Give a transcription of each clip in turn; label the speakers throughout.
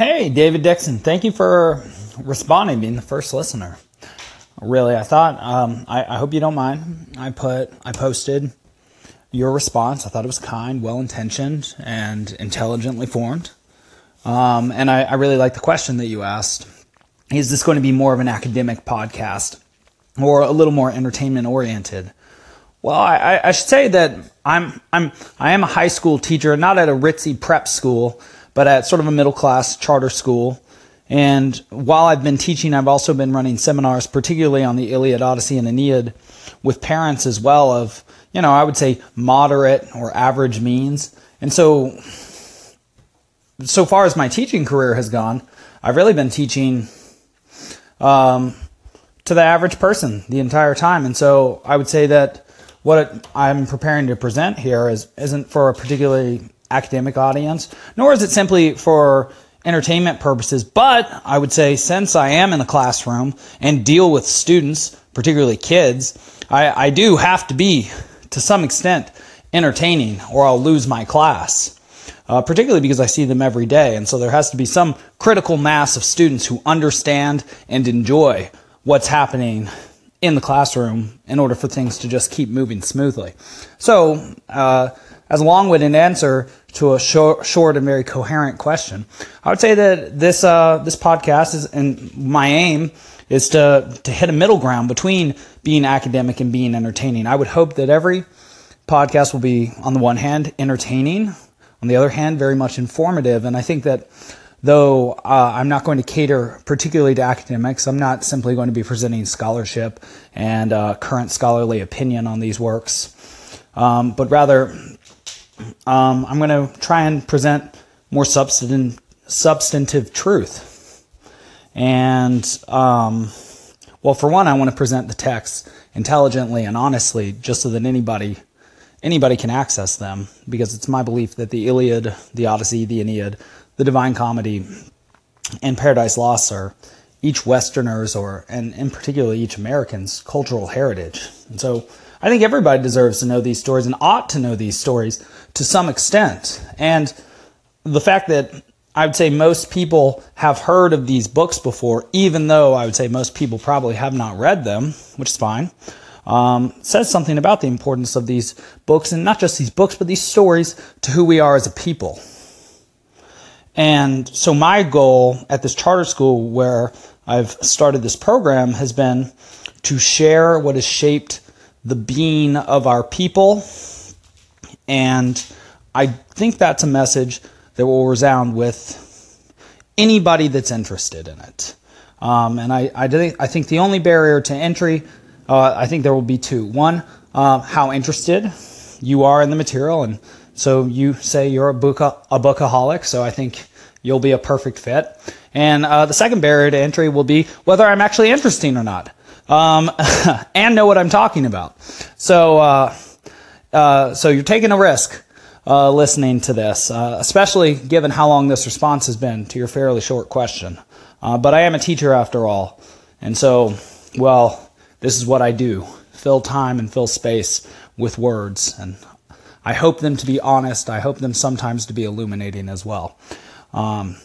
Speaker 1: Hey, David Dixon. Thank you for responding, being the first listener. Really, I thought. Um, I, I hope you don't mind. I put. I posted your response. I thought it was kind, well intentioned, and intelligently formed. Um, and I, I really like the question that you asked. Is this going to be more of an academic podcast or a little more entertainment oriented? Well, I, I should say that I'm I'm I am a high school teacher, not at a ritzy prep school, but at sort of a middle class charter school. And while I've been teaching, I've also been running seminars, particularly on the Iliad, Odyssey, and Aeneid, with parents as well of you know I would say moderate or average means. And so, so far as my teaching career has gone, I've really been teaching um, to the average person the entire time. And so I would say that what I'm preparing to present here is isn't for a particularly academic audience, nor is it simply for entertainment purposes. But I would say since I am in the classroom and deal with students, particularly kids, I, I do have to be to some extent entertaining or I'll lose my class. Uh, particularly because I see them every day. And so there has to be some critical mass of students who understand and enjoy what's happening in the classroom in order for things to just keep moving smoothly. So, uh, as long-winded answer to a short, short, and very coherent question, I would say that this uh, this podcast is, and my aim is to to hit a middle ground between being academic and being entertaining. I would hope that every podcast will be, on the one hand, entertaining, on the other hand, very much informative, and I think that though uh, I'm not going to cater particularly to academics, I'm not simply going to be presenting scholarship and uh, current scholarly opinion on these works, um, but rather um, I'm going to try and present more substantive, substantive truth. And, um, well, for one, I want to present the text intelligently and honestly, just so that anybody anybody can access them, because it's my belief that the Iliad, the Odyssey, the Aeneid, the Divine Comedy, and Paradise Lost are each Westerners or and in particular each American's cultural heritage. And so I think everybody deserves to know these stories and ought to know these stories to some extent. And the fact that I would say most people have heard of these books before, even though I would say most people probably have not read them, which is fine, um, says something about the importance of these books, and not just these books, but these stories to who we are as a people. And so my goal at this charter school where I've started this program has been to share what has shaped the being of our people. And I think that's a message that will resound with anybody that's interested in it. Um, and I, I, think, I think the only barrier to entry, uh, I think there will be two. One, uh, how interested you are in the material. And so you say you're a, book, a bookaholic, so I think you'll be a perfect fit. And uh, the second barrier to entry will be whether I'm actually interesting or not um, and know what I'm talking about. So, uh, uh, so you're taking a risk uh, listening to this, uh, especially given how long this response has been to your fairly short question. Uh, but I am a teacher after all, and so, well, this is what I do: fill time and fill space with words, and I hope them to be honest. I hope them sometimes to be illuminating as well. Um,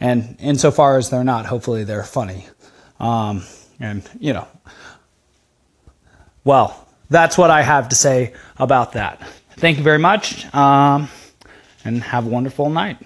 Speaker 1: and insofar as they're not, hopefully they're funny. Um, and, you know, well, that's what I have to say about that. Thank you very much, um, and have a wonderful night.